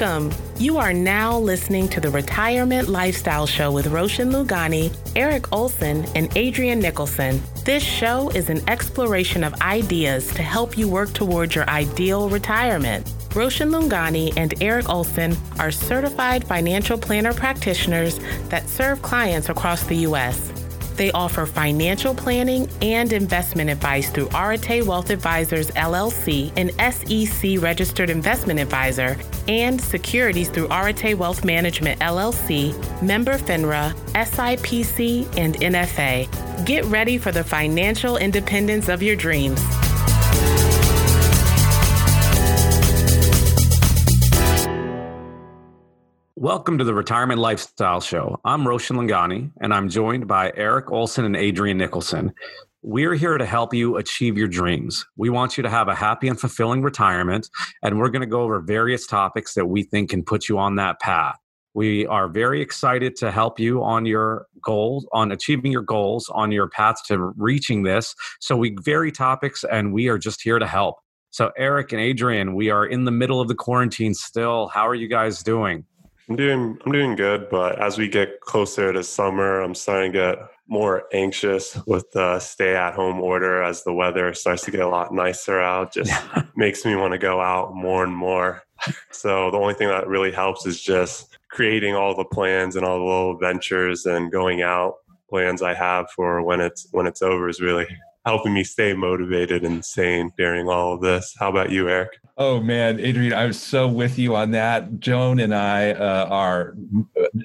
Welcome. You are now listening to the Retirement Lifestyle Show with Roshan Lugani, Eric Olson, and Adrian Nicholson. This show is an exploration of ideas to help you work towards your ideal retirement. Roshan Lungani and Eric Olson are certified financial planner practitioners that serve clients across the U.S. They offer financial planning and investment advice through Arete Wealth Advisors LLC, an SEC registered investment advisor, and securities through Arete Wealth Management LLC, member FINRA, SIPC, and NFA. Get ready for the financial independence of your dreams. Welcome to the Retirement Lifestyle Show. I'm Roshan Langani, and I'm joined by Eric Olson and Adrian Nicholson. We're here to help you achieve your dreams. We want you to have a happy and fulfilling retirement, and we're going to go over various topics that we think can put you on that path. We are very excited to help you on your goals, on achieving your goals, on your path to reaching this. So we vary topics, and we are just here to help. So, Eric and Adrian, we are in the middle of the quarantine still. How are you guys doing? I'm doing I'm doing good, but as we get closer to summer, I'm starting to get more anxious with the stay at home order as the weather starts to get a lot nicer out. Just makes me want to go out more and more. So the only thing that really helps is just creating all the plans and all the little adventures and going out plans I have for when it's when it's over is really helping me stay motivated and sane during all of this. How about you, Eric? Oh man, Adrian, I was so with you on that. Joan and I uh, are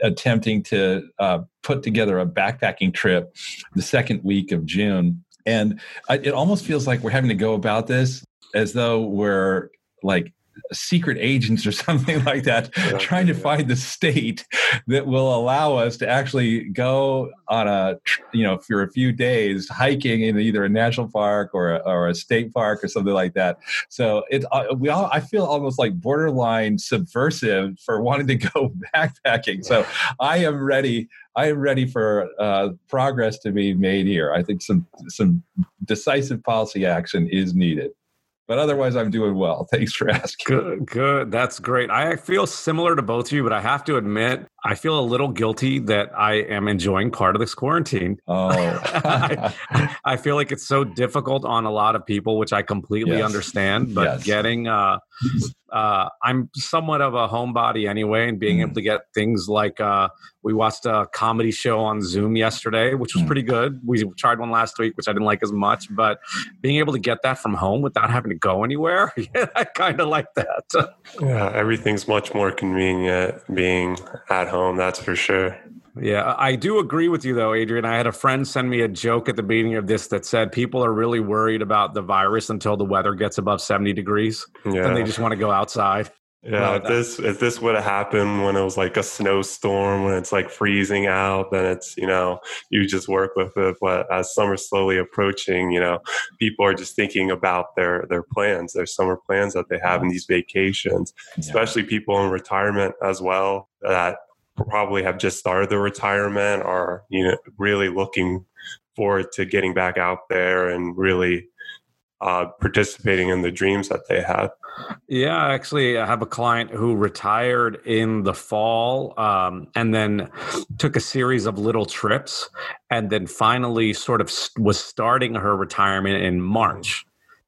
attempting to uh, put together a backpacking trip the second week of June, and I, it almost feels like we're having to go about this as though we're like secret agents or something like that, yeah, trying to find the state that will allow us to actually go on a, you know, for a few days hiking in either a national park or a, or a state park or something like that. So it, uh, we all, I feel almost like borderline subversive for wanting to go backpacking. So I am ready. I am ready for uh, progress to be made here. I think some some decisive policy action is needed but otherwise i'm doing well. Thanks for asking. Good good. That's great. I feel similar to both of you but i have to admit i feel a little guilty that i am enjoying part of this quarantine. Oh. I, I, feel like it's so difficult on a lot of people which i completely yes. understand but yes. getting uh, uh, I'm somewhat of a homebody anyway, and being mm. able to get things like uh, we watched a comedy show on Zoom yesterday, which was mm. pretty good. We tried one last week, which I didn't like as much, but being able to get that from home without having to go anywhere, yeah, I kind of like that. yeah, everything's much more convenient being at home. That's for sure. Yeah, I do agree with you though, Adrian. I had a friend send me a joke at the beginning of this that said people are really worried about the virus until the weather gets above 70 degrees. Yeah. And they just want to go outside. Yeah, if uh, this if this would have happened when it was like a snowstorm, when it's like freezing out, then it's you know you just work with it. But as summer's slowly approaching, you know people are just thinking about their their plans, their summer plans that they have in these vacations, yeah. especially people in retirement as well that probably have just started their retirement are you know really looking forward to getting back out there and really uh, participating in the dreams that they had. Yeah, actually, I have a client who retired in the fall um, and then took a series of little trips and then finally sort of was starting her retirement in March.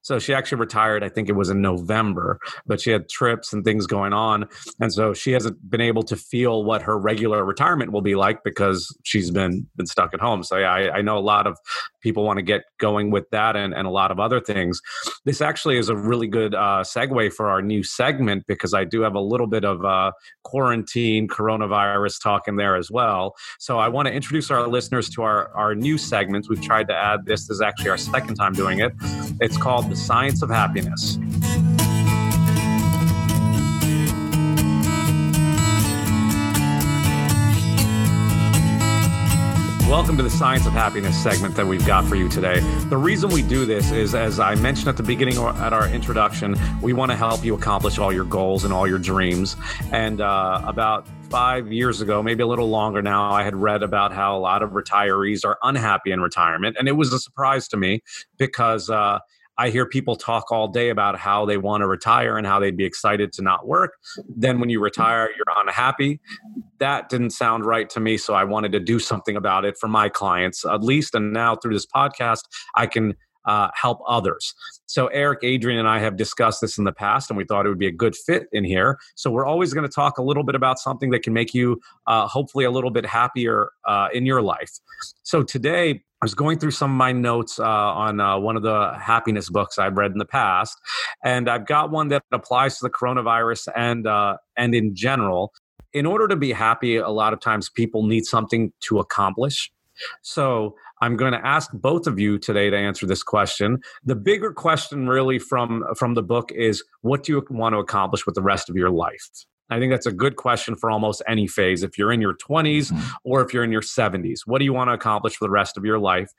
So she actually retired, I think it was in November, but she had trips and things going on. And so she hasn't been able to feel what her regular retirement will be like because she's been been stuck at home. So yeah, I, I know a lot of people want to get going with that and, and a lot of other things. This actually is a really good uh, segue for our new segment because I do have a little bit of uh, quarantine coronavirus talk in there as well. So I want to introduce our listeners to our, our new segments. We've tried to add this. This is actually our second time doing it. It's called the Science of Happiness. Welcome to the Science of Happiness segment that we've got for you today. The reason we do this is, as I mentioned at the beginning at our introduction, we want to help you accomplish all your goals and all your dreams. And uh, about five years ago, maybe a little longer now, I had read about how a lot of retirees are unhappy in retirement. And it was a surprise to me because uh, I hear people talk all day about how they want to retire and how they'd be excited to not work. Then when you retire, you're unhappy. That didn't sound right to me. So I wanted to do something about it for my clients, at least. And now through this podcast, I can uh, help others. So, Eric, Adrian, and I have discussed this in the past, and we thought it would be a good fit in here. So, we're always going to talk a little bit about something that can make you uh, hopefully a little bit happier uh, in your life. So, today, I was going through some of my notes uh, on uh, one of the happiness books I've read in the past, and I've got one that applies to the coronavirus and uh, and in general. In order to be happy, a lot of times people need something to accomplish. So I'm going to ask both of you today to answer this question. The bigger question, really, from from the book is, what do you want to accomplish with the rest of your life? I think that's a good question for almost any phase. If you're in your 20s mm-hmm. or if you're in your 70s, what do you want to accomplish for the rest of your life?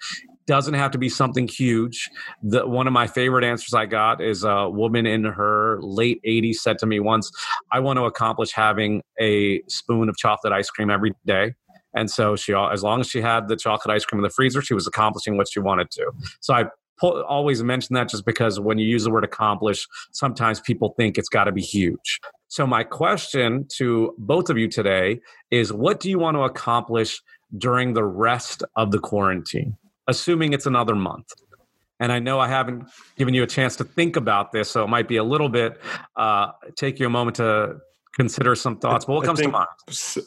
Doesn't have to be something huge. The, one of my favorite answers I got is a woman in her late 80s said to me once, I want to accomplish having a spoon of chocolate ice cream every day. And so she, as long as she had the chocolate ice cream in the freezer, she was accomplishing what she wanted to. So I always mention that just because when you use the word accomplish, sometimes people think it's got to be huge. So my question to both of you today is what do you want to accomplish during the rest of the quarantine, assuming it's another month? And I know I haven't given you a chance to think about this, so it might be a little bit, uh, take you a moment to consider some thoughts. But what comes to mind?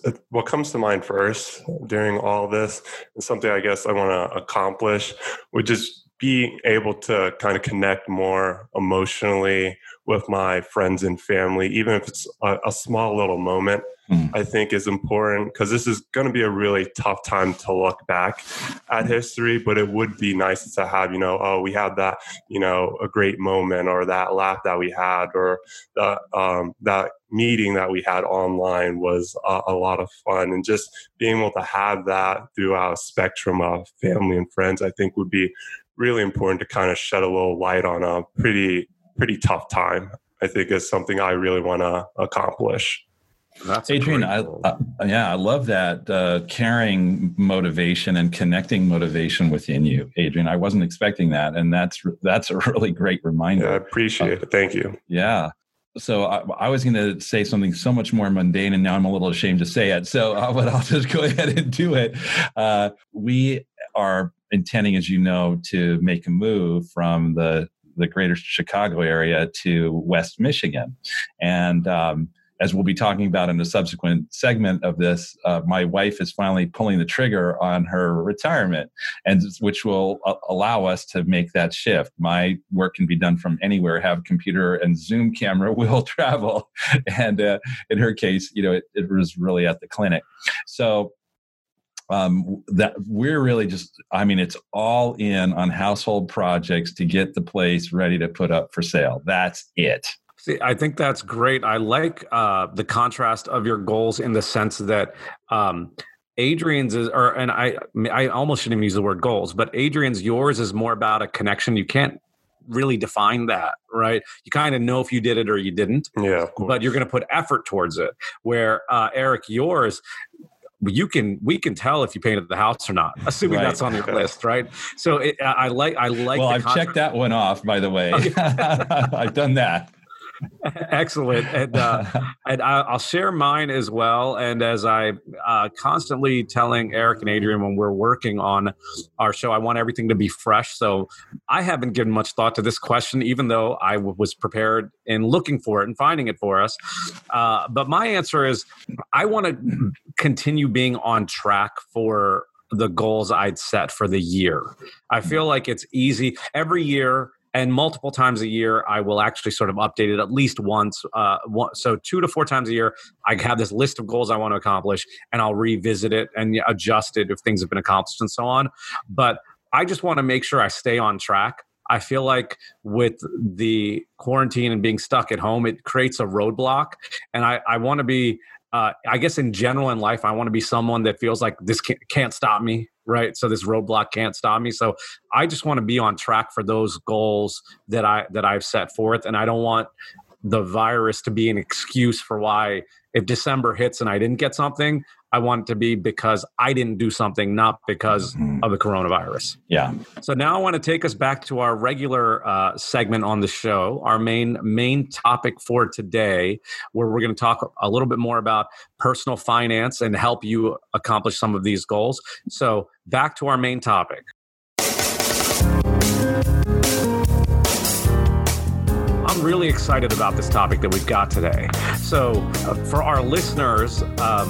Uh, what comes to mind first during all this, and something I guess I want to accomplish, would just be able to kind of connect more emotionally with my friends and family, even if it's a, a small little moment, mm. I think is important because this is going to be a really tough time to look back at history. But it would be nice to have, you know, oh, we had that, you know, a great moment or that laugh that we had or the, um, that meeting that we had online was a, a lot of fun. And just being able to have that throughout a spectrum of family and friends, I think would be really important to kind of shed a little light on a pretty pretty tough time. I think is something I really want to accomplish. That's Adrian. I, uh, yeah, I love that uh, caring motivation and connecting motivation within you, Adrian. I wasn't expecting that, and that's that's a really great reminder. Yeah, I appreciate uh, it. Thank you. Yeah. So I, I was going to say something so much more mundane, and now I'm a little ashamed to say it. So, uh, but I'll just go ahead and do it. Uh, we are intending, as you know, to make a move from the the greater Chicago area to West Michigan. And um, as we'll be talking about in a subsequent segment of this, uh, my wife is finally pulling the trigger on her retirement, and which will allow us to make that shift. My work can be done from anywhere. Have computer and Zoom camera will travel, and uh, in her case, you know, it, it was really at the clinic. So um, that we're really just i mean it's all in on household projects to get the place ready to put up for sale that's it See, I think that's great. I like uh, the contrast of your goals in the sense that um, Adrian's is, or and I, I almost shouldn't even use the word goals, but Adrian's yours is more about a connection. You can't really define that, right? You kind of know if you did it or you didn't. Yeah, but you're going to put effort towards it. Where uh, Eric, yours, you can we can tell if you painted the house or not, assuming right. that's on your list, right? So it, I like I like. Well, I've checked that one off, by the way. I've done that. Excellent, and uh, and I'll share mine as well. And as I uh, constantly telling Eric and Adrian when we're working on our show, I want everything to be fresh. So I haven't given much thought to this question, even though I w- was prepared in looking for it and finding it for us. Uh, but my answer is, I want to continue being on track for the goals I'd set for the year. I feel like it's easy every year and multiple times a year i will actually sort of update it at least once uh, one, so two to four times a year i have this list of goals i want to accomplish and i'll revisit it and adjust it if things have been accomplished and so on but i just want to make sure i stay on track I feel like with the quarantine and being stuck at home, it creates a roadblock. And I, I want to be, uh, I guess in general in life, I want to be someone that feels like this can't, can't stop me right? So this roadblock can't stop me. So i just want to be on track for those goals that i that i've set forth and i don't want the virus to be an excuse for why if december hits and i didn't get something I want it to be because I didn't do something, not because mm-hmm. of the coronavirus. Yeah. So now I want to take us back to our regular uh, segment on the show, our main main topic for today, where we're going to talk a little bit more about personal finance and help you accomplish some of these goals. So back to our main topic. Really excited about this topic that we've got today. So, uh, for our listeners, um,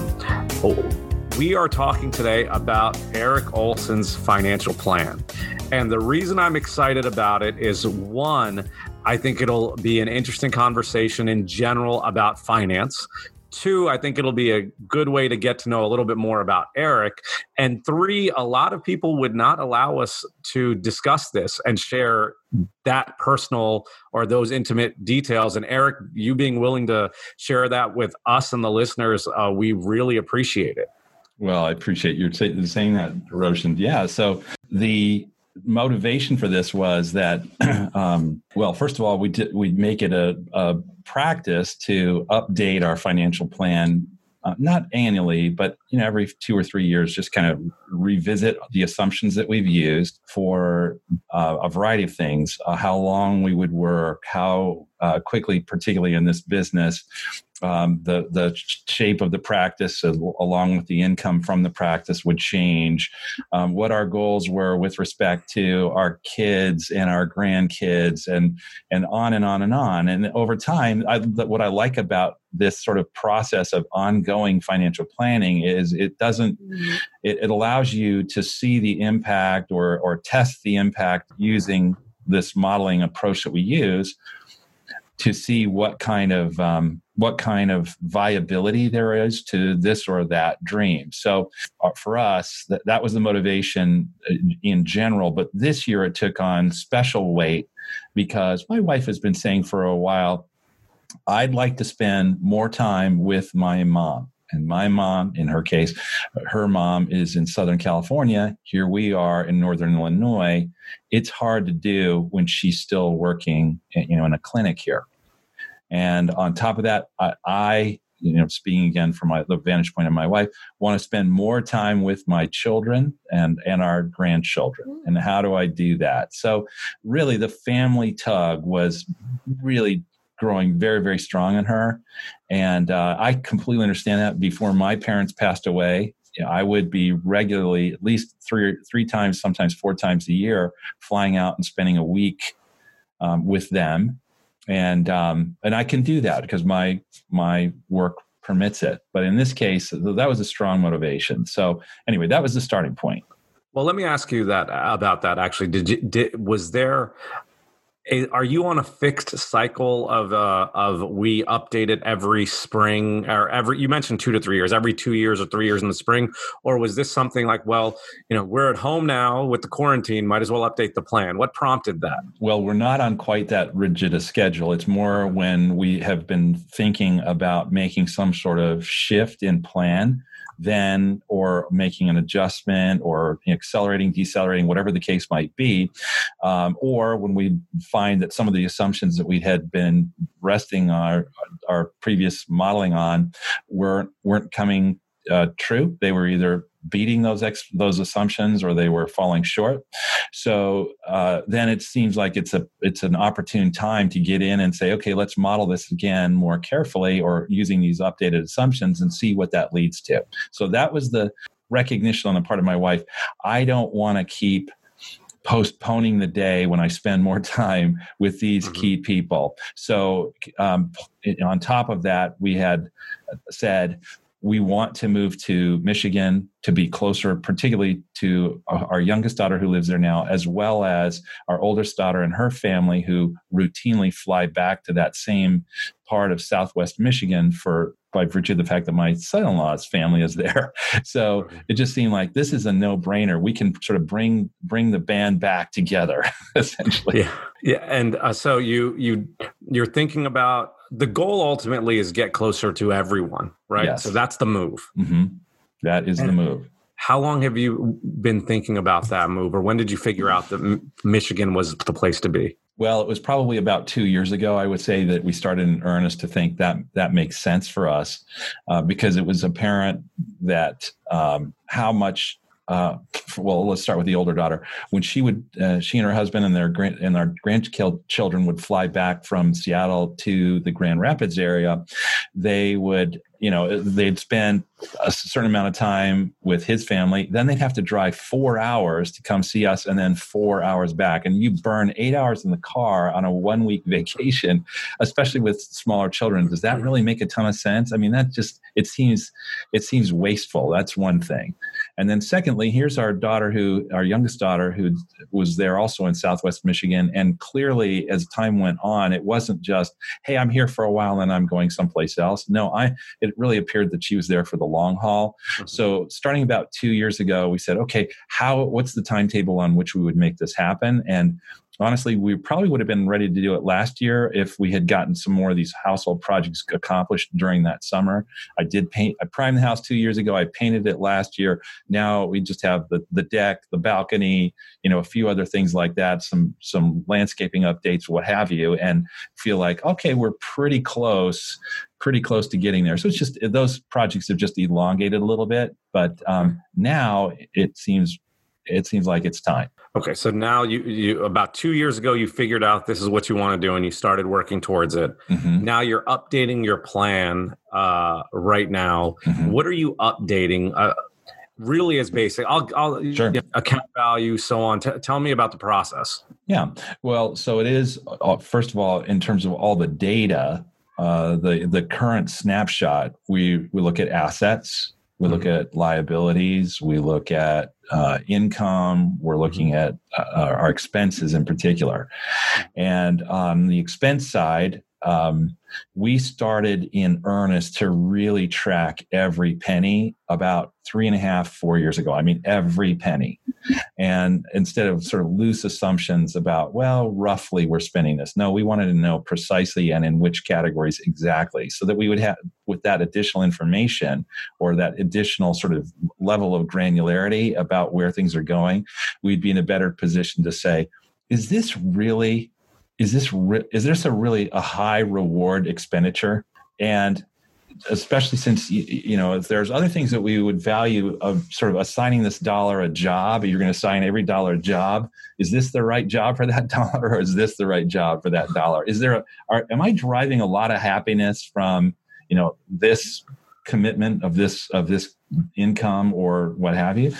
we are talking today about Eric Olson's financial plan. And the reason I'm excited about it is one, I think it'll be an interesting conversation in general about finance. Two, I think it'll be a good way to get to know a little bit more about Eric. And three, a lot of people would not allow us to discuss this and share that personal or those intimate details. And Eric, you being willing to share that with us and the listeners, uh, we really appreciate it. Well, I appreciate you saying that, Roshan. Yeah. So the motivation for this was that, um, well, first of all, we did we make it a, a practice to update our financial plan uh, not annually, but you know, every two or three years, just kind of revisit the assumptions that we've used for uh, a variety of things: uh, how long we would work, how uh, quickly, particularly in this business, um, the the shape of the practice along with the income from the practice would change um, what our goals were with respect to our kids and our grandkids and and on and on and on and over time I, what i like about this sort of process of ongoing financial planning is it doesn't mm-hmm. it, it allows you to see the impact or or test the impact using this modeling approach that we use to see what kind of um, what kind of viability there is to this or that dream. So uh, for us, that, that was the motivation uh, in general. But this year it took on special weight because my wife has been saying for a while, I'd like to spend more time with my mom. And my mom, in her case, her mom is in Southern California. Here we are in Northern Illinois. It's hard to do when she's still working, you know, in a clinic here. And on top of that, I, I you know, speaking again from my, the vantage point of my wife, want to spend more time with my children and and our grandchildren. Mm. And how do I do that? So, really, the family tug was really growing very very strong in her, and uh, I completely understand that. Before my parents passed away, you know, I would be regularly, at least three three times, sometimes four times a year, flying out and spending a week um, with them and um, and I can do that because my my work permits it. But in this case, that was a strong motivation. So anyway, that was the starting point. Well, let me ask you that about that. Actually, did you did was there are you on a fixed cycle of uh, of we update it every spring or every you mentioned two to three years every two years or three years in the spring? Or was this something like well you know we're at home now with the quarantine might as well update the plan? What prompted that? Well we're not on quite that rigid a schedule. It's more when we have been thinking about making some sort of shift in plan then or making an adjustment or accelerating, decelerating, whatever the case might be. Um, or when we find that some of the assumptions that we had been resting our, our previous modeling on weren't, weren't coming uh, true. They were either beating those ex- those assumptions or they were falling short. So uh, then it seems like it's a it's an opportune time to get in and say, okay, let's model this again more carefully or using these updated assumptions and see what that leads to. So that was the recognition on the part of my wife. I don't want to keep postponing the day when I spend more time with these mm-hmm. key people. So, um, on top of that, we had said, we want to move to Michigan to be closer, particularly to our youngest daughter who lives there now, as well as our oldest daughter and her family who routinely fly back to that same part of Southwest Michigan for by virtue of the fact that my son-in-law's family is there. So it just seemed like this is a no-brainer. We can sort of bring bring the band back together, essentially. Yeah, yeah. And uh, so you you you're thinking about the goal ultimately is get closer to everyone, right? Yes. So that's the move. Mm-hmm. That is and the move. How long have you been thinking about that move, or when did you figure out that Michigan was the place to be? Well, it was probably about two years ago. I would say that we started in earnest to think that that makes sense for us uh, because it was apparent that um, how much uh, well, let's start with the older daughter. When she would, uh, she and her husband and their grand and our grandchildren would fly back from Seattle to the Grand Rapids area, they would you know they'd spend a certain amount of time with his family. Then they'd have to drive four hours to come see us and then four hours back. And you burn eight hours in the car on a one week vacation especially with smaller children. Does that really make a ton of sense? I mean that just it seems it seems wasteful. That's one thing and then secondly here's our daughter who our youngest daughter who was there also in southwest michigan and clearly as time went on it wasn't just hey i'm here for a while and i'm going someplace else no i it really appeared that she was there for the long haul. Mm-hmm. So starting about two years ago, we said, okay, how what's the timetable on which we would make this happen? And honestly, we probably would have been ready to do it last year if we had gotten some more of these household projects accomplished during that summer. I did paint, I primed the house two years ago. I painted it last year. Now we just have the, the deck, the balcony, you know, a few other things like that, some, some landscaping updates, what have you, and feel like, okay, we're pretty close, pretty close to getting there. So it's just, those projects have just elongated a little bit, but um, now it seems, it seems like it's time. Okay, so now you you about two years ago you figured out this is what you want to do and you started working towards it. Mm-hmm. Now you're updating your plan uh, right now. Mm-hmm. What are you updating? Uh, really as basic. I'll, I'll sure. yeah, account value, so on. T- tell me about the process. Yeah, well, so it is uh, first of all in terms of all the data. Uh, the the current snapshot, we we look at assets, we look at liabilities, we look at uh, income, we're looking mm-hmm. at uh, our expenses in particular. And on the expense side, um, we started in earnest to really track every penny about three and a half, four years ago. I mean, every penny. And instead of sort of loose assumptions about, well, roughly we're spending this, no, we wanted to know precisely and in which categories exactly so that we would have, with that additional information or that additional sort of level of granularity about where things are going, we'd be in a better position to say, is this really is this re- is this a really a high reward expenditure? And especially since you know if there's other things that we would value of sort of assigning this dollar a job you're going to assign every dollar a job. Is this the right job for that dollar or is this the right job for that dollar? Is there a, are, am i driving a lot of happiness from you know this commitment of this of this income or what have you?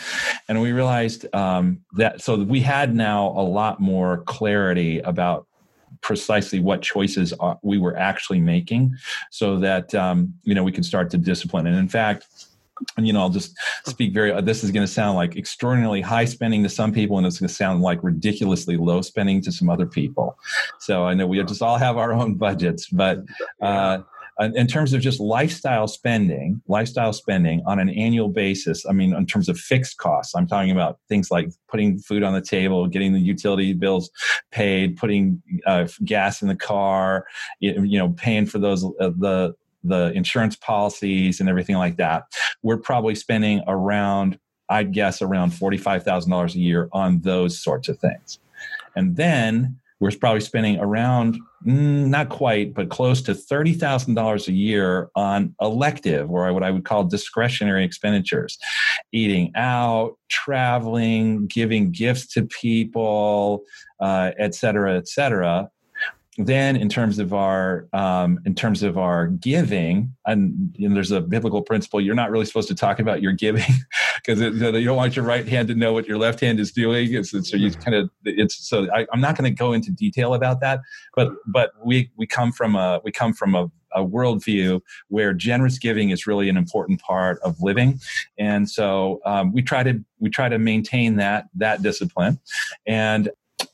And we realized um, that so we had now a lot more clarity about precisely what choices we were actually making so that um, you know we could start to discipline. And in fact and you know i'll just speak very this is going to sound like extraordinarily high spending to some people and it's going to sound like ridiculously low spending to some other people. So i know we just all have our own budgets but uh, in terms of just lifestyle spending, lifestyle spending on an annual basis, I mean, in terms of fixed costs, I'm talking about things like putting food on the table, getting the utility bills paid, putting uh, gas in the car, you know, paying for those uh, the the insurance policies and everything like that. We're probably spending around, I'd guess, around forty five thousand dollars a year on those sorts of things, and then we're probably spending around mm, not quite but close to $30000 a year on elective or what i would call discretionary expenditures. Eating out traveling giving gifts to people uh, et cetera et cetera then in terms of our um, in terms of our giving and you know, there's a biblical principle you're not really supposed to talk about your giving because you don't want your right hand to know what your left hand is doing it's, it's so you kind of it's so I, am not going to go into detail about that but but we we come from a we come from a a worldview where generous giving is really an important part of living, and so um, we try to we try to maintain that that discipline, and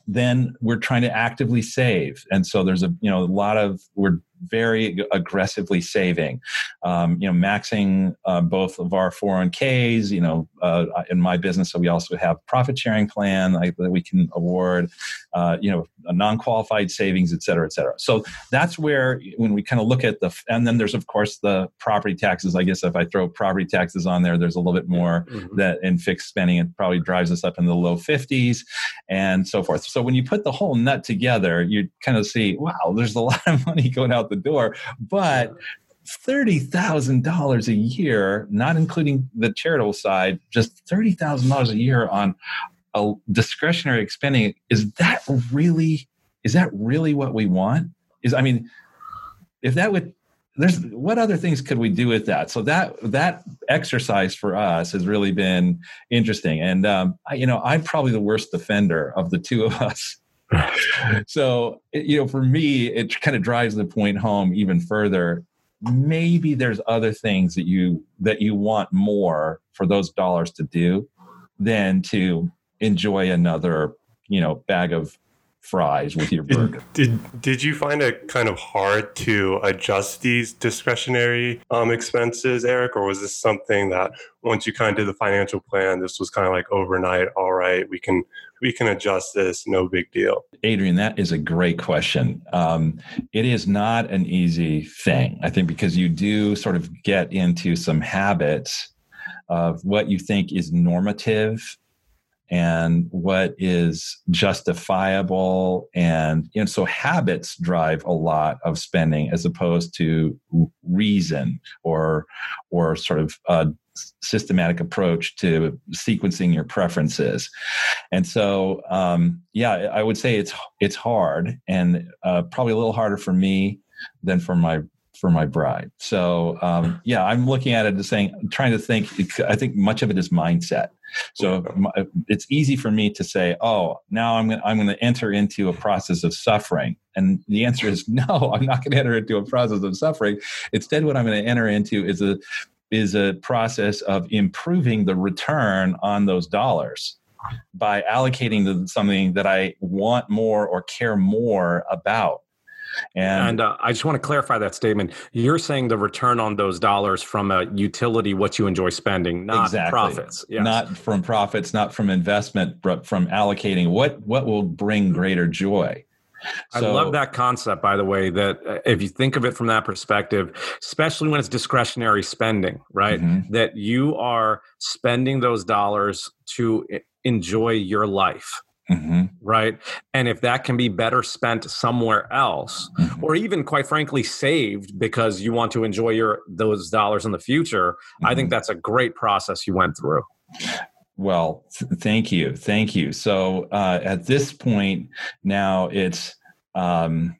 then we're trying to actively save. And so there's a you know a lot of we're very aggressively saving. Um, you know maxing uh, both of our 401ks you know uh, in my business, so we also have profit sharing plan like, that we can award, uh, you know, non qualified savings, et cetera, et cetera. So that's where when we kind of look at the, and then there's of course the property taxes. I guess if I throw property taxes on there, there's a little bit more mm-hmm. that in fixed spending, it probably drives us up in the low 50s and so forth. So when you put the whole nut together, you kind of see, wow, there's a lot of money going out the door, but $30,000 a year, not including the charitable side, just $30,000 a year on a discretionary spending. Is that really, is that really what we want? Is, I mean, if that would, there's what other things could we do with that? So that, that exercise for us has really been interesting. And, um, I, you know, I'm probably the worst defender of the two of us. so, you know, for me, it kind of drives the point home even further maybe there's other things that you that you want more for those dollars to do than to enjoy another you know bag of fries with your burger. Did, did, did you find it kind of hard to adjust these discretionary um, expenses, Eric, or was this something that once you kind of did the financial plan, this was kind of like overnight? All right, we can we can adjust this, no big deal. Adrian, that is a great question. Um, it is not an easy thing, I think, because you do sort of get into some habits of what you think is normative and what is justifiable and you know so habits drive a lot of spending as opposed to reason or or sort of a systematic approach to sequencing your preferences and so um, yeah i would say it's it's hard and uh, probably a little harder for me than for my for my bride. So um, yeah, I'm looking at it as saying, trying to think. I think much of it is mindset. So uh, it's easy for me to say, "Oh, now I'm gonna, I'm going to enter into a process of suffering," and the answer is no. I'm not going to enter into a process of suffering. Instead, what I'm going to enter into is a is a process of improving the return on those dollars by allocating to something that I want more or care more about. And, and uh, I just want to clarify that statement. You're saying the return on those dollars from a utility, what you enjoy spending, not exactly. profits. Yes. Not from profits, not from investment, but from allocating what what will bring greater joy. So, I love that concept, by the way, that uh, if you think of it from that perspective, especially when it's discretionary spending, right? Mm-hmm. That you are spending those dollars to enjoy your life. Mm-hmm. Right. And if that can be better spent somewhere else, mm-hmm. or even quite frankly, saved because you want to enjoy your those dollars in the future, mm-hmm. I think mm-hmm. that's a great process you went through. Well, th- thank you. Thank you. So uh, at this point now it's um,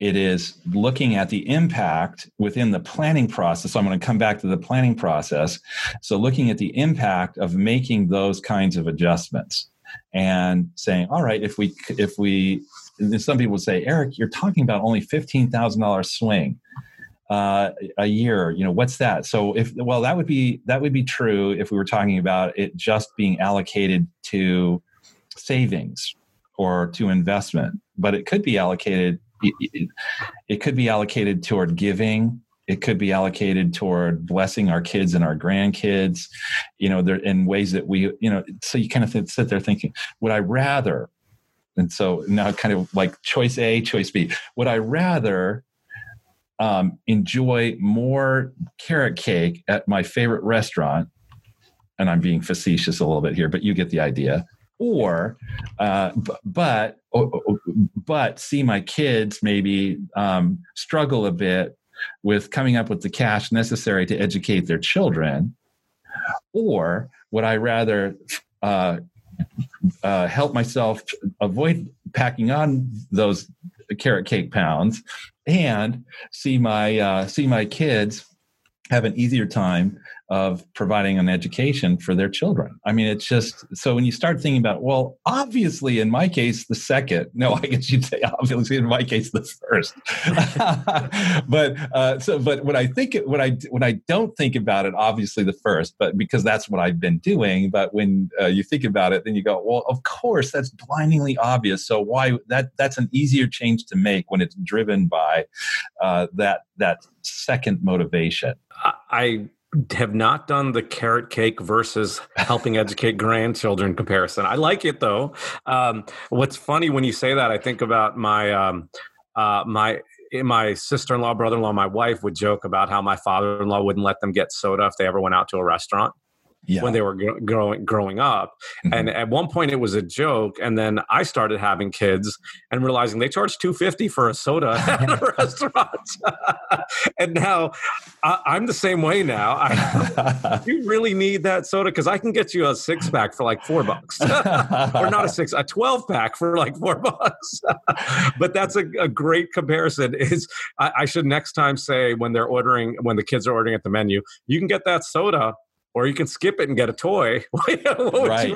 it is looking at the impact within the planning process. So I'm going to come back to the planning process. So looking at the impact of making those kinds of adjustments and saying, all right, if we if we some people say, Eric, you're talking about only fifteen thousand dollars swing uh, a year. You know, what's that? So if well, that would be that would be true if we were talking about it just being allocated to savings or to investment, but it could be allocated. It, it could be allocated toward giving it could be allocated toward blessing our kids and our grandkids you know there in ways that we you know so you kind of sit there thinking would i rather and so now kind of like choice a choice b would i rather um, enjoy more carrot cake at my favorite restaurant and i'm being facetious a little bit here but you get the idea or uh, but but see my kids maybe um, struggle a bit with coming up with the cash necessary to educate their children? Or would I rather uh, uh, help myself avoid packing on those carrot cake pounds and see my uh, see my kids have an easier time of providing an education for their children. I mean, it's just so when you start thinking about, well, obviously in my case, the second. No, I guess you'd say obviously in my case, the first. but uh, so, but when I think when I when I don't think about it, obviously the first. But because that's what I've been doing. But when uh, you think about it, then you go, well, of course, that's blindingly obvious. So why that that's an easier change to make when it's driven by uh, that that second motivation. I have not done the carrot cake versus helping educate grandchildren comparison. I like it though. Um, what's funny when you say that, I think about my um, uh, my my sister-in-law, brother-in-law, my wife would joke about how my father-in-law wouldn't let them get soda if they ever went out to a restaurant yeah. when they were growing growing up. Mm-hmm. And at one point it was a joke, and then I started having kids and realizing they charge two fifty for a soda at a restaurant. and now I, am the same way now. I, you really need that soda because I can get you a six pack for like four bucks, or not a six, a twelve pack for like four bucks. but that's a, a, great comparison. Is I, I should next time say when they're ordering when the kids are ordering at the menu, you can get that soda or you can skip it and get a toy. right.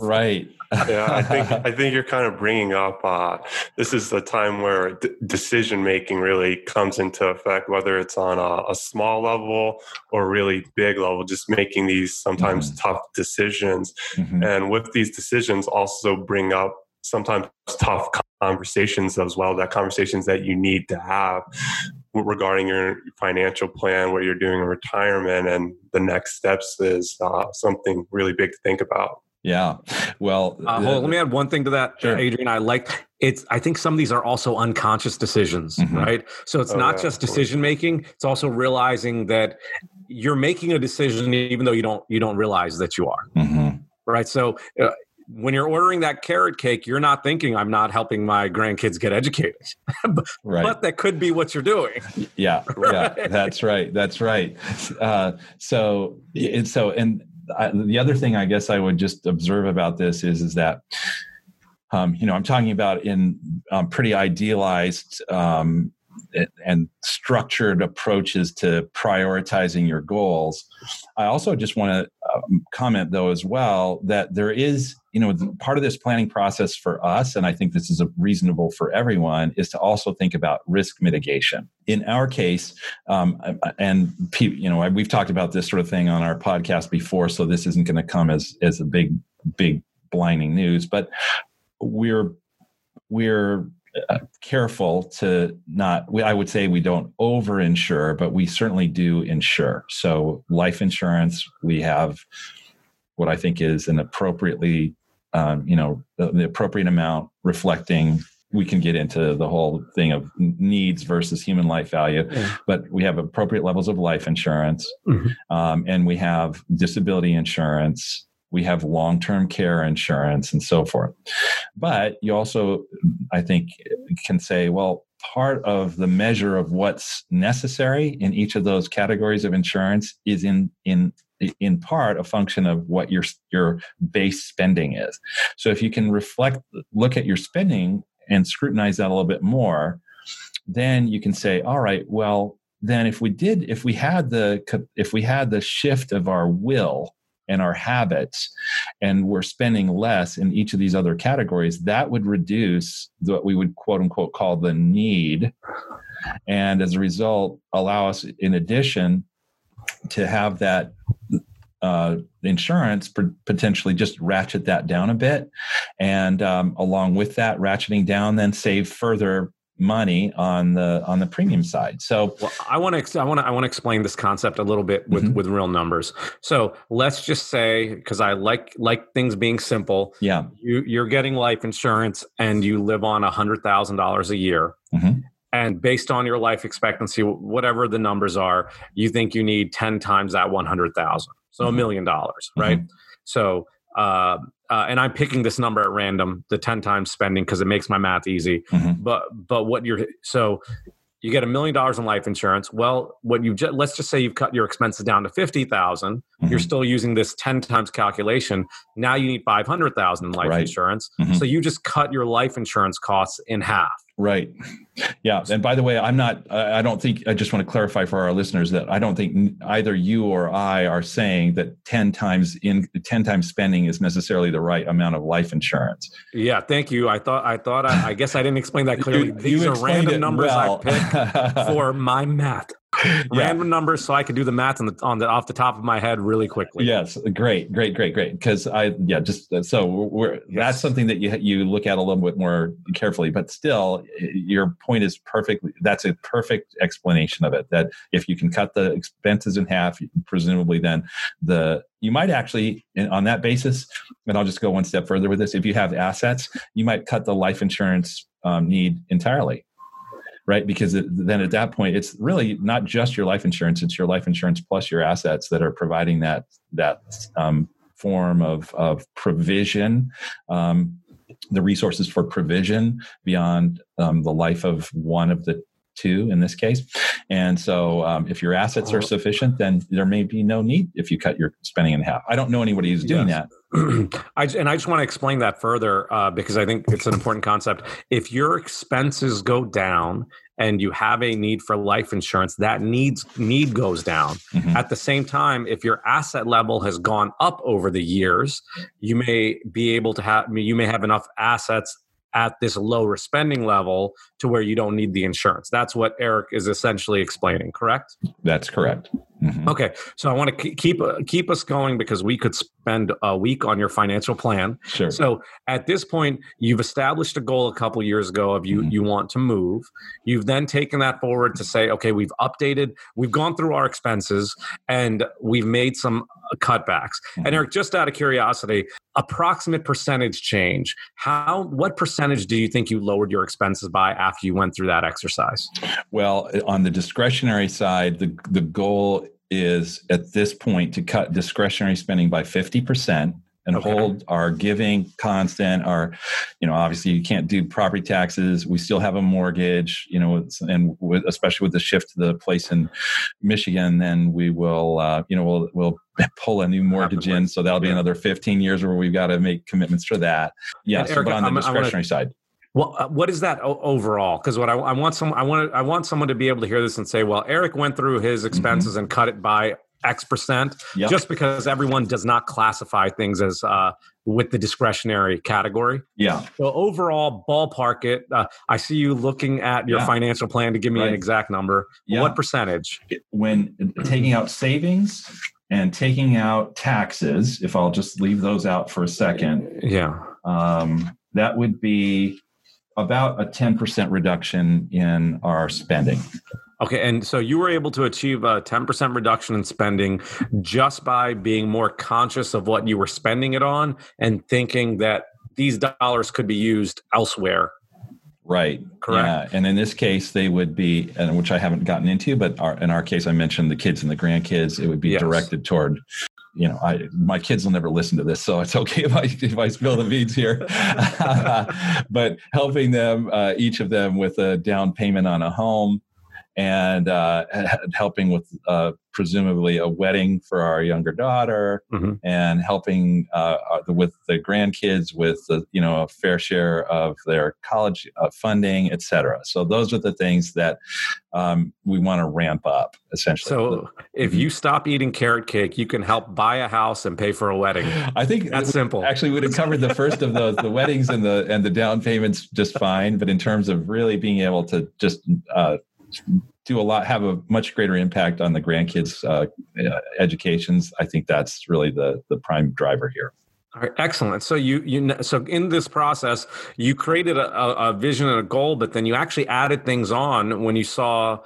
Right. yeah, I think I think you're kind of bringing up. Uh, this is the time where d- decision making really comes into effect, whether it's on a, a, small level or really big level. Just making these sometimes mm-hmm. tough decisions, mm-hmm. and with these decisions, also bring up sometimes tough conversations as well. That conversations that you need to have regarding your financial plan, what you're doing in retirement, and the next steps is uh, something really big to think about. Yeah. Well, uh, hold, let me add one thing to that, sure. Adrian. I like it's. I think some of these are also unconscious decisions, mm-hmm. right? So it's oh, not yeah, just decision making; it's also realizing that you're making a decision even though you don't you don't realize that you are. Mm-hmm. Right. So uh, when you're ordering that carrot cake, you're not thinking I'm not helping my grandkids get educated. but, right. but that could be what you're doing. Yeah, right? yeah, that's right. That's right. Uh, so, and so, and I, the other thing I guess I would just observe about this is, is that, um, you know, I'm talking about in um, pretty idealized um, and structured approaches to prioritizing your goals. I also just want to um, comment, though, as well, that there is, you know, part of this planning process for us, and I think this is reasonable for everyone, is to also think about risk mitigation. In our case, um, and you know, we've talked about this sort of thing on our podcast before, so this isn't going to come as as a big, big blinding news, but we're we're careful to not we, i would say we don't over insure but we certainly do insure. So life insurance we have what i think is an appropriately um, you know the, the, appropriate amount reflecting we can get into the whole thing of needs versus human life value but we have appropriate levels of life insurance. Mm-hmm. um, and we have disability insurance we have long term care insurance and so forth. But you also, I think, can say, well, part of the measure of what's necessary in each of those categories of insurance is in in in part a function of what your your base spending is. So if you can reflect look at your spending and scrutinize that a little bit more, then you can say, all right, well, then if we did if we had the if we had the shift of our will and our habits and we're spending less in each of these other categories that would reduce what we would quote unquote call the need. And as a result allow us in addition to have that uh, insurance potentially just ratchet that down a bit and um, along with that ratcheting down then save further money on the on the premium side. So well, I want to I want to I want to explain this concept a little bit with mm-hmm. with real numbers. So let's just say because I like like things being simple. Yeah, you you're getting life insurance and you live on a hundred thousand dollars a year. Mm-hmm. And based on your life expectancy, whatever the numbers are, you think you need ten times that one hundred thousand, so a mm-hmm. million dollars, right? Mm-hmm. So uh, uh, and I'm picking this number at random, the 10 times spending because it makes my math easy. Mm-hmm. But but what you're so you get a million dollars in life insurance. Well, what you just let's just say you've cut your expenses down to 50,000. Mm-hmm. You're still using this 10 times calculation. Now you need 500,000 in life right. insurance. Mm-hmm. So you just cut your life insurance costs in half. Right. Yeah. And by the way, I'm not, I don't think, I just want to clarify for our listeners that I don't think either you or I are saying that 10 times in 10 times spending is necessarily the right amount of life insurance. Yeah. Thank you. I thought, I thought, I, I guess I didn't explain that clearly. you, These you are random numbers well. I pick for my math random numbers so I could do the math on the on the off the top of my head really quickly. Yes, great, great, great, great. Because I yeah, just uh, so we're yes. that's something that you you look at a little bit more carefully. But still, your point is perfectly. That's a perfect explanation of it. That if you can cut the expenses in half, presumably then the you might actually on that basis and i'll just go one step further with this if you have assets you might cut the life insurance um, need entirely right? Because it, then at that point, it's really not just your life insurance; it's your life insurance plus your assets that are providing that that um, form of of provision. Um, the resources for provision beyond um, the life of one of the two in this case. And so, um, if your assets are sufficient, then there may be no need if you cut your spending in half. I don't know anybody who's doing yes. that. I, and I just want to explain that further uh, because I think it's an important concept. If your expenses go down and you have a need for life insurance, that needs need goes down. Mm-hmm. At the same time, if your asset level has gone up over the years, you may be able to have you may have enough assets at this lower spending level to where you don't need the insurance. That's what Eric is essentially explaining, correct? That's correct. Mm-hmm. Okay, so I want to keep uh, keep us going because we could spend a week on your financial plan. Sure. So at this point, you've established a goal a couple years ago of you mm-hmm. you want to move. You've then taken that forward to say, okay, we've updated, we've gone through our expenses, and we've made some cutbacks. Mm-hmm. And Eric, just out of curiosity, approximate percentage change. How what percentage do you think you lowered your expenses by after you went through that exercise? Well, on the discretionary side, the the goal is at this point to cut discretionary spending by 50% and okay. hold our giving constant our you know obviously you can't do property taxes we still have a mortgage you know and with, especially with the shift to the place in michigan then we will uh, you know we'll we'll pull a new mortgage in so that'll be another 15 years where we've got to make commitments for that yeah so, but on the I'm, discretionary side well, uh, what is that o- overall? Because what I, I, want some, I want, I want someone to be able to hear this and say, "Well, Eric went through his mm-hmm. expenses mm-hmm. and cut it by X percent." Yep. Just because everyone does not classify things as uh, with the discretionary category. Yeah. So overall, ballpark it. Uh, I see you looking at your yeah. financial plan to give me right. an exact number. Yeah. What percentage? When taking out savings and taking out taxes, if I'll just leave those out for a second. Yeah. Um, that would be about a 10% reduction in our spending. Okay, and so you were able to achieve a 10% reduction in spending just by being more conscious of what you were spending it on and thinking that these dollars could be used elsewhere. Right. Correct. Yeah. And in this case, they would be, and which I haven't gotten into, but our, in our case, I mentioned the kids and the grandkids. It would be yes. directed toward you know, I my kids will never listen to this, so it's okay if I if I spill the beans here. but helping them, uh, each of them, with a down payment on a home, and uh, helping with uh, presumably a wedding for our younger daughter, mm-hmm. and helping uh, uh with the grandkids with the, you know a fair share of their college uh, funding, et cetera. So those are the things that um, we want to ramp up essentially. So if mm-hmm. you stop eating carrot cake, you can help buy a house and pay for a wedding. I think that's simple. Actually, we'd have covered the first of those, the weddings and the and the down payments just fine. But in terms of really being able to just uh, do a lot, have a much greater impact on the grandkids' uh, uh, educations. I think that's really the the prime driver here. All right, excellent. So you you so in this process, you created a, a vision and a goal, but then you actually added things on when you saw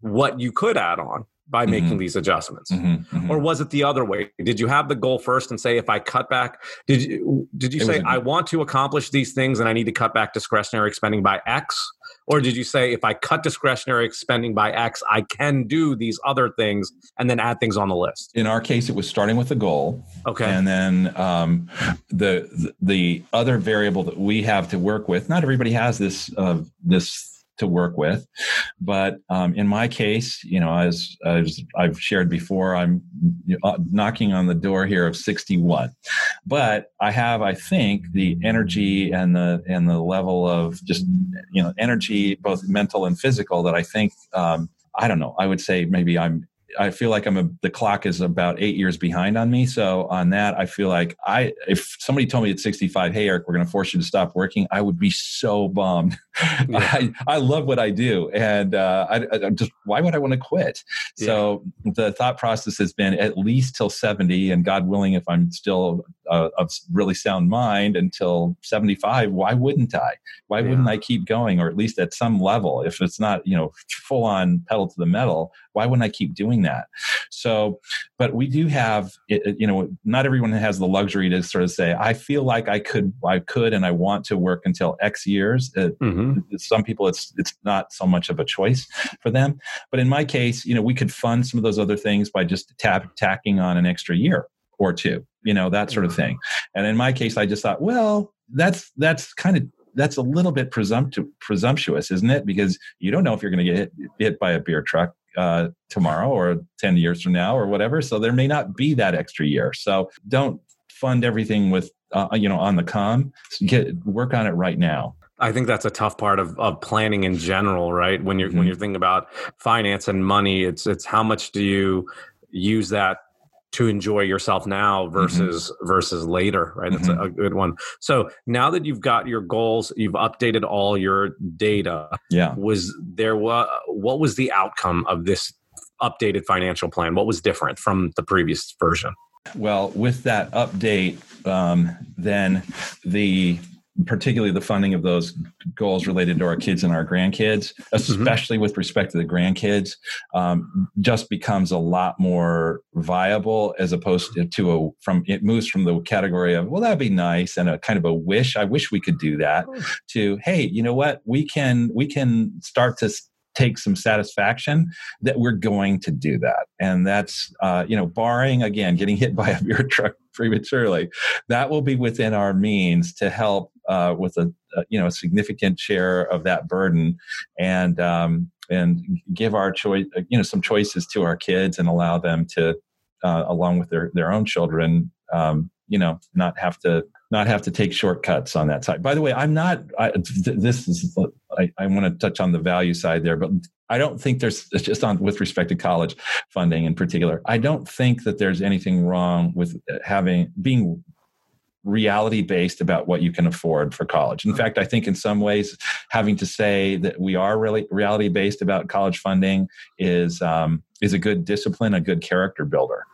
what you could add on by making mm-hmm. these adjustments mm-hmm, mm-hmm. or was it the other way did you have the goal first and say if i cut back did you did you it say I want to accomplish these things and i need to cut back discretionary spending by x or did you say if I cut discretionary spending by X, I can do these other things and then add things on the list? In our case, it was starting with a goal. Okay. And then um, the the other variable that we have to work with. Not everybody has this uh, this to work with. But um, in my case, you know, as, as I've shared before, I'm knocking on the door here of 61. But I have, I think, the energy and the and the level of just you know energy, both mental and physical, that I think um, I don't know. I would say maybe I'm I feel like I'm a, the clock is about eight years behind on me. So on that, I feel like I, if somebody told me at 65, hey, Eric, we're going to force you to stop working, I would be so bummed. Yeah. I, I love what I do. And uh, I, I, just, why would I want to quit? Yeah. So the thought process has been at least till 70 and God willing, if I'm still uh, of really sound mind until 75, why wouldn't I? Why yeah. wouldn't I keep going? Or at least at some level, if it's not, you know, full on pedal to the metal, why wouldn't I keep doing that? So, but we do have, you know, not everyone has the luxury to sort of say, I feel like I could, I could, and I want to work until X years. mm-hmm. Some people, it's it's not so much of a choice for them. But in my case, you know, we could fund some of those other things by just tap, tacking on an extra year or two, you know, that sort of mm-hmm. thing. And in my case, I just thought, well, that's that's kind of that's a little bit presumptu- presumptuous, isn't it? Because you don't know if you're going to get hit, hit by a beer truck uh, tomorrow or 10 years from now or whatever. So there may not be that extra year. So don't fund everything with, uh, you know, on the com. Get work on it right now. I think that's a tough part of, of planning in general, right? When you're mm-hmm. when you're thinking about finance and money, it's it's how much do you use that to enjoy yourself now mm-hmm. versus mm-hmm. versus later right that's mm-hmm. a, good one so now that you've got your goals you've updated all your data yeah was there what what was the outcome of this updated financial plan what was different from the previous version well with that update um, then the particularly the funding of those goals related to our kids and our grandkids, mm-hmm. especially mm-hmm. with respect to the grandkids, um, just becomes a lot more viable as opposed to a from it moves from the category of well that'd be nice and a kind of a wish I wish we could do that to hey you know what we can we can start to take some satisfaction that we're going to do that and that's uh, you know barring again getting hit by a beer truck prematurely that will be within our means to help uh, with a, a, you know a significant share of that burden and um, and give our choice uh, you know some choices to our kids and allow them to uh, along with their their own children um, you know not have to not have to take shortcuts on that side. By the way i'm not I, this is i, I want to touch on the value side there but i don't think there's just on with respect to college funding in particular i don't think that there's anything wrong with having being reality based about what you can afford for college. In fact, I think in some ways, having to say that we are really reality based about college funding is um, is a good discipline, a good character builder.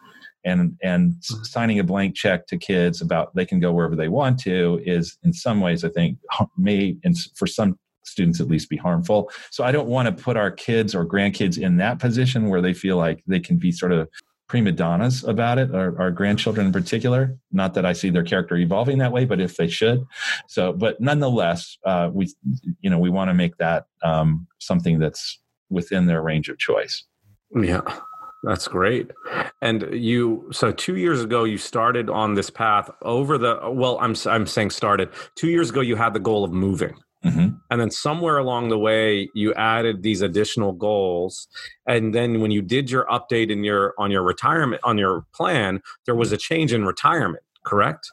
And and mm-hmm. signing a blank check to kids about they can go wherever they want to is in some ways, I think, may and for some students at least be harmful. So I don't want to put our kids or grandkids in that position where they feel like they can be sort of prima donnas about it, our, our, grandchildren in particular. Not that I see their character evolving that way, but if they should. So, but nonetheless, uh, we, you know, we want to make that um, something that's within their range of choice. Yeah. That's great. And you so 2 years ago you started on this path over the well I'm I'm saying started. 2 years ago you had the goal of moving. Mm-hmm. And then somewhere along the way, you added these additional goals. And then when you did your update in your on your retirement on your plan, there was a change in retirement. Correct?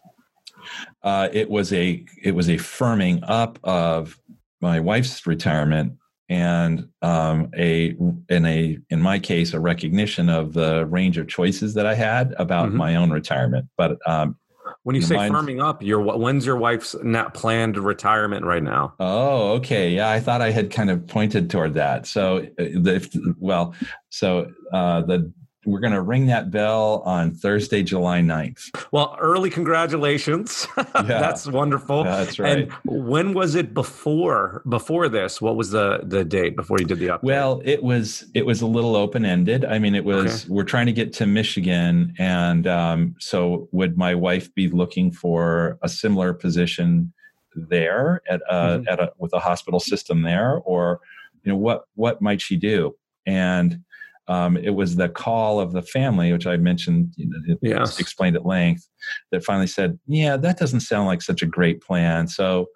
Uh, it was a it was a firming up of my wife's retirement and um, a in a in my case a recognition of the range of choices that I had about mm-hmm. my own retirement. But um, when you say firming up, your when's your wife's not planned retirement right now? Oh, okay. Yeah, I thought I had kind of pointed toward that. So, if well, so uh, the we're going to ring that bell on Thursday, July 9th. Well, early congratulations. Yeah, That's wonderful. That's right. And when was it before before this? What was the the date before you did the update? Well, it was it was a little open ended. I mean, it was okay. we're trying to get to Michigan and um, so would my wife be looking for a similar position there at a, mm-hmm. at a with a hospital system there or you know what what might she do? And um, it was the call of the family, which I mentioned, you know, yes. explained at length, that finally said, "Yeah, that doesn't sound like such a great plan. So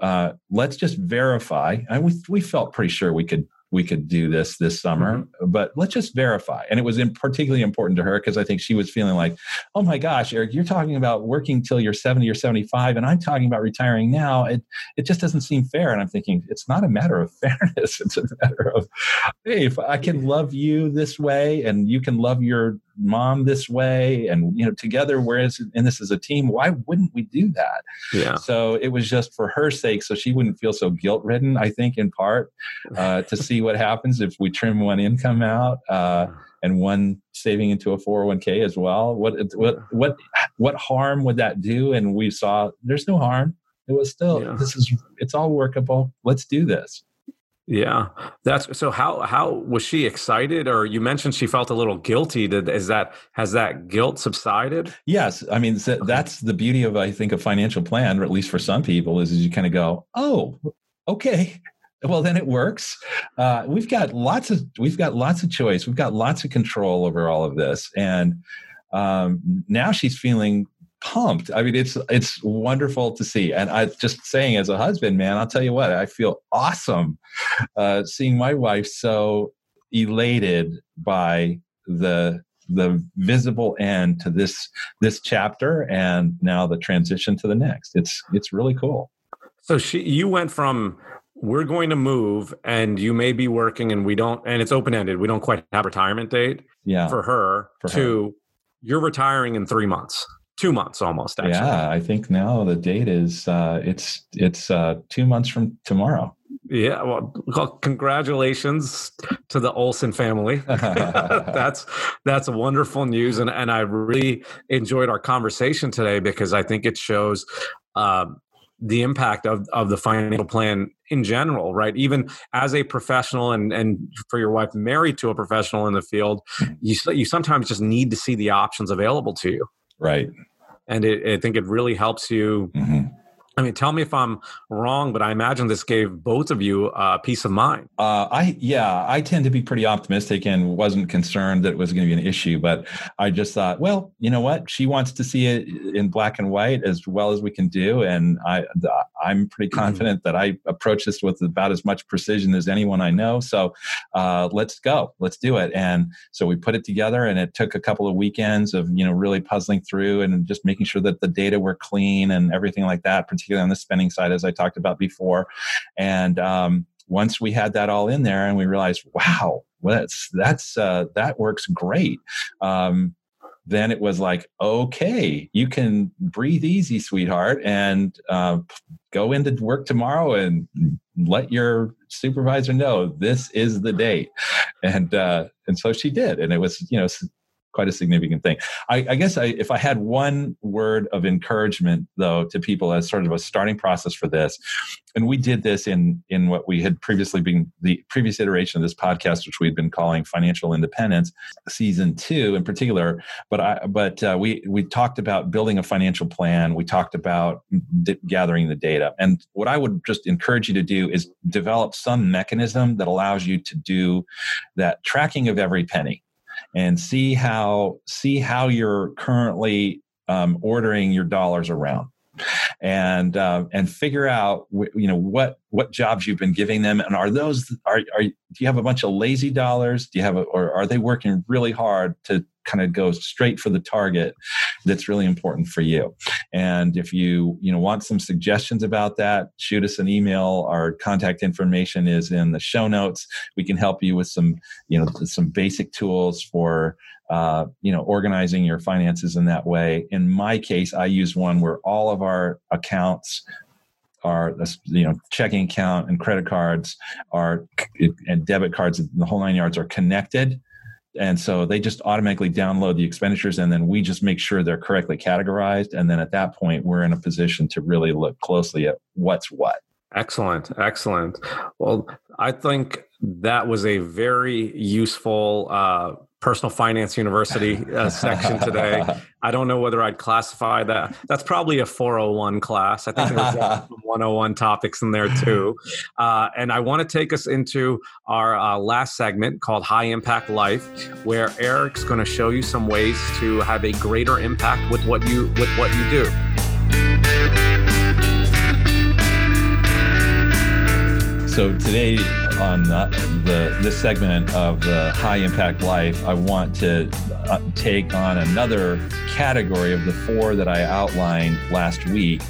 uh, let's just verify." And we we felt pretty sure we could we could do this this summer, mm-hmm. but let's just verify. And it was in particularly important to her because I think she was feeling like, oh my gosh, Eric, you're talking about working till you're 70 or 75, and I'm talking about retiring now. It it just doesn't seem fair. And I'm thinking it's not a matter of fairness. It's a matter of, hey, if I can love you this way and you can love your mom this way and you know together whereas in this as a team why wouldn't we do that? Yeah. So it was just for her sake so she wouldn't feel so guilt ridden i think in part uh, to see what happens if we trim one income out uh, and one saving into a 401k as well. What what what what harm would that do? And we saw there's no harm. It was still yeah. this is it's all workable. Let's do this yeah, that's so. How how was she excited? Or you mentioned she felt a little guilty. Did is that has that guilt subsided? Yes, I mean that's the beauty of I think a financial plan, or at least for some people, is, is you kind of go, oh, okay, well then it works. Uh, we've got lots of we've got lots of choice. We've got lots of control over all of this, and um, now she's feeling pumped. I mean, it's it's wonderful to see. And I just saying, as a husband, man, I'll tell you what, I feel awesome uh, seeing my wife so elated by the the visible end to this this chapter and now the transition to the next. It's it's really cool. So she, you went from we're going to move and you may be working and we don't and it's open ended. We don't quite have retirement date. Yeah. For her for to her. you're retiring in three months two months almost actually. yeah i think now the date is uh, it's it's uh, two months from tomorrow yeah well, well congratulations to the olson family that's that's wonderful news and, and i really enjoyed our conversation today because i think it shows uh, the impact of, of the financial plan in general, right? Even as a professional and, and for your wife married to a professional in the field, you, you sometimes just need to see the options available to you. Right. And it, I think it really helps you. Mm-hmm. I mean, tell me if I'm wrong, but I imagine this gave both of you uh, peace of mind. Uh, I yeah, I tend to be pretty optimistic and wasn't concerned that it was going to be an issue. But I just thought, well, you know what? She wants to see it in black and white as well as we can do, and I I'm pretty mm-hmm. confident that I approach this with about as much precision as anyone I know. So uh, let's go, let's do it. And so we put it together, and it took a couple of weekends of you know really puzzling through and just making sure that the data were clean and everything like that on the spending side, as I talked about before. And um, once we had that all in there, and we realized, wow, that's that's uh, that works great. Um, then it was like, okay, you can breathe easy, sweetheart, and uh, go into work tomorrow and let your supervisor know this is the date. And uh, and so she did, and it was you know quite a significant thing. I, I guess I, if I had one word of encouragement, though, to people as sort of a starting process for this, and we did this in in what we had previously been the previous iteration of this podcast, which we'd been calling Financial Independence, season two in particular. But I but uh, we we talked about building a financial plan. We talked about d- gathering the data, and what I would just encourage you to do is develop some mechanism that allows you to do that tracking of every penny and see how see how you're currently um, ordering your dollars around. And uh, and figure out you know what what jobs you've been giving them and are those are, are do you have a bunch of lazy dollars? Do you have a, or are they working really hard to kind of go straight for the target that's really important for you. And if you you know want some suggestions about that shoot us an email. Our contact information is in the show notes. We can help you with some you know some basic tools for uh, you know organizing your finances in that way. In my case i use one where all of our accounts are you know checking account and credit cards are and debit cards the whole nine yards are connected and so they just automatically download the expenditures and then we just make sure they're correctly categorized. And then at that point we're in a position to really look closely at what's what. Excellent. Excellent. Well i think that was a very useful uh, personal finance university uh, section today. I don't know whether I'd classify that. That's probably a 401 class. I think there's some 101 topics in there too. Uh, and I want to take us into our uh, last segment called High Impact Life, where Eric's going to show you some ways to have a greater impact with what you with what you do. So today on the, the, this segment of the high impact life, I want to uh, take on another category of the four that I outlined last week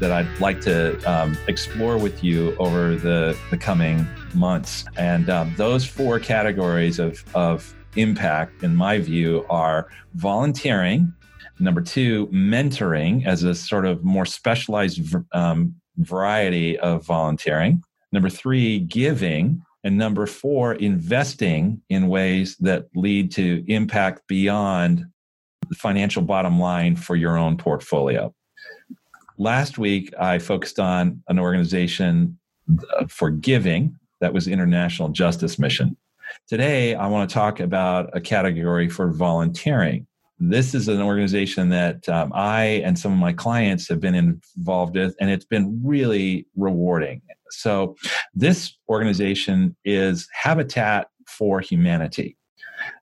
that I'd like to um, explore with you over the, the coming months. And um, those four categories of, of impact, in my view, are volunteering. Number two, mentoring as a sort of more specialized um, variety of volunteering. Number three, giving. And number four, investing in ways that lead to impact beyond the financial bottom line for your own portfolio. Last week, I focused on an organization uh, for giving that was International Justice Mission. Today, I want to talk about a category for volunteering. This is an organization that um, I and some of my clients have been involved with, and it's been really rewarding. So, this organization is Habitat for Humanity.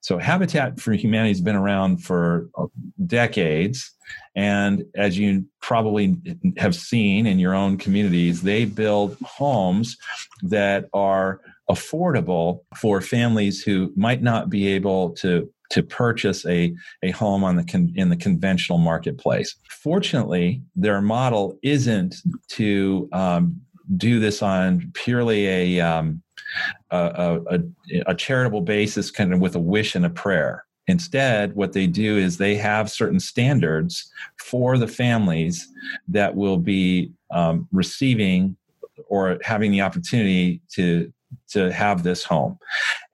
So, Habitat for Humanity has been around for uh, decades. And as you probably have seen in your own communities, they build homes that are affordable for families who might not be able to to purchase a, a home on the con, in the conventional marketplace. Fortunately, their model isn't to um, do this on purely a, um, a, a, a charitable basis, kind of with a wish and a prayer. Instead, what they do is they have certain standards for the families that will be um, receiving or having the opportunity to to have this home.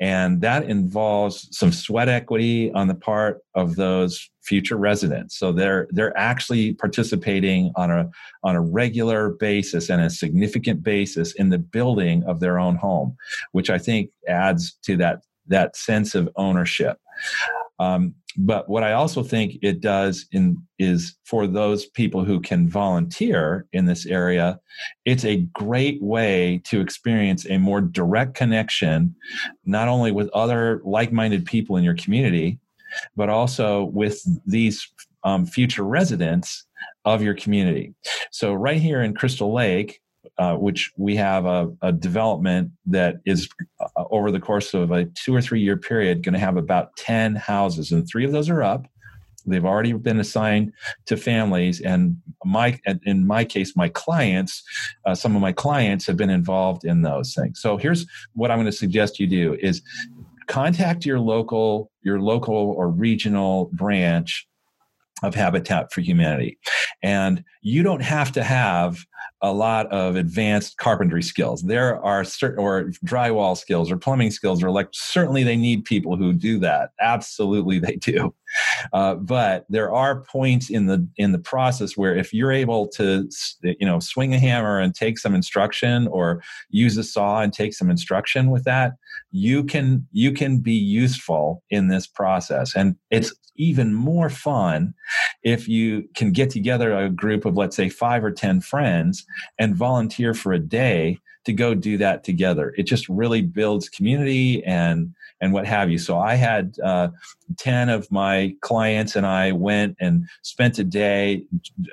And that involves some sweat equity on the part of those future residents. So they're they're actually participating on a on a regular basis and a significant basis in the building of their own home, which I think adds to that that sense of ownership. Um, but what I also think it does in is for those people who can volunteer in this area, it's a great way to experience a more direct connection, not only with other like-minded people in your community, but also with these um, future residents of your community. So right here in Crystal Lake, uh, which we have a, a development that is uh, over the course of a two or three year period going to have about 10 houses, and three of those are up. They've already been assigned to families, and my in my case, my clients, uh, some of my clients have been involved in those things. So here's what I'm going to suggest you do: is contact your local your local or regional branch of Habitat for Humanity. And you don't have to have a lot of advanced carpentry skills. There are certain, or drywall skills or plumbing skills, or like certainly they need people who do that. Absolutely they do. Uh, but there are points in the in the process where if you're able to you know swing a hammer and take some instruction or use a saw and take some instruction with that you can you can be useful in this process. And it's even more fun if you can get together a group of let's say 5 or 10 friends and volunteer for a day to go do that together it just really builds community and and what have you. So I had uh, 10 of my clients and I went and spent a day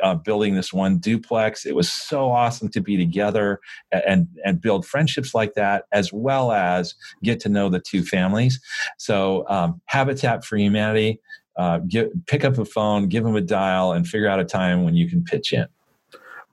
uh, building this one duplex. It was so awesome to be together and, and build friendships like that, as well as get to know the two families. So um, Habitat for Humanity, uh, get, pick up a phone, give them a dial, and figure out a time when you can pitch in.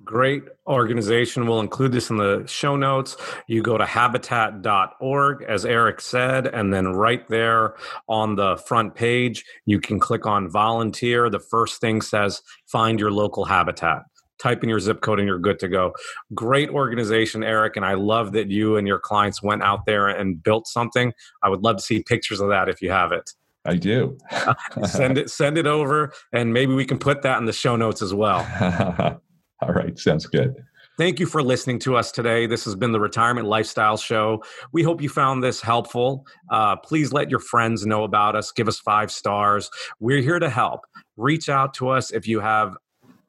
Great organization. We'll include this in the show notes. You go to habitat.org, as Eric said, and then right there on the front page, you can click on volunteer. The first thing says find your local habitat. Type in your zip code and you're good to go. Great organization, Eric. And I love that you and your clients went out there and built something. I would love to see pictures of that if you have it. I do. send it send it over and maybe we can put that in the show notes as well. All right, sounds good. Thank you for listening to us today. This has been the Retirement Lifestyle Show. We hope you found this helpful. Uh, please let your friends know about us. Give us five stars. We're here to help. Reach out to us if you have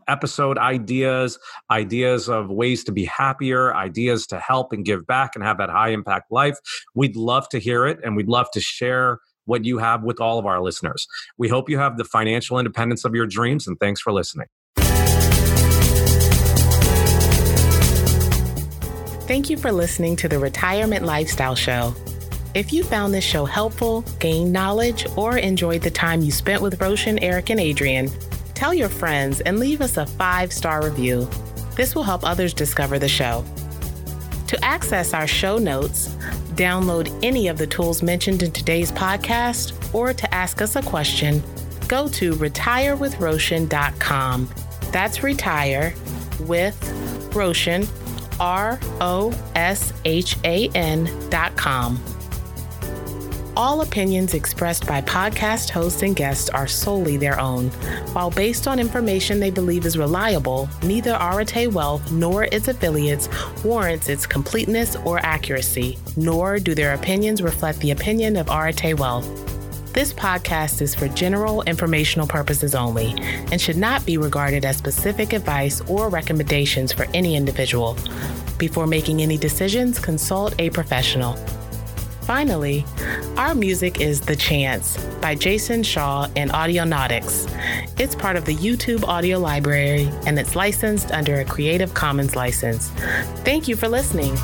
episode ideas, ideas of ways to be happier, ideas to help and give back and have that high impact life. We'd love to hear it and we'd love to share what you have with all of our listeners. We hope you have the financial independence of your dreams and thanks for listening. Thank you for listening to the Retirement Lifestyle Show. If you found this show helpful, gained knowledge, or enjoyed the time you spent with Roshan, Eric, and Adrian, tell your friends and leave us a five star review. This will help others discover the show. To access our show notes, download any of the tools mentioned in today's podcast, or to ask us a question, go to retirewithroshan.com. That's retire with Roshan, R O S H A N dot com. All opinions expressed by podcast hosts and guests are solely their own. While based on information they believe is reliable, neither Arete Wealth nor its affiliates warrants its completeness or accuracy, nor do their opinions reflect the opinion of Arete Wealth. This podcast is for general informational purposes only and should not be regarded as specific advice or recommendations for any individual. Before making any decisions, consult a professional. Finally, our music is The Chance by Jason Shaw and Audionautix. It's part of the YouTube audio library and it's licensed under a Creative Commons license. Thank you for listening.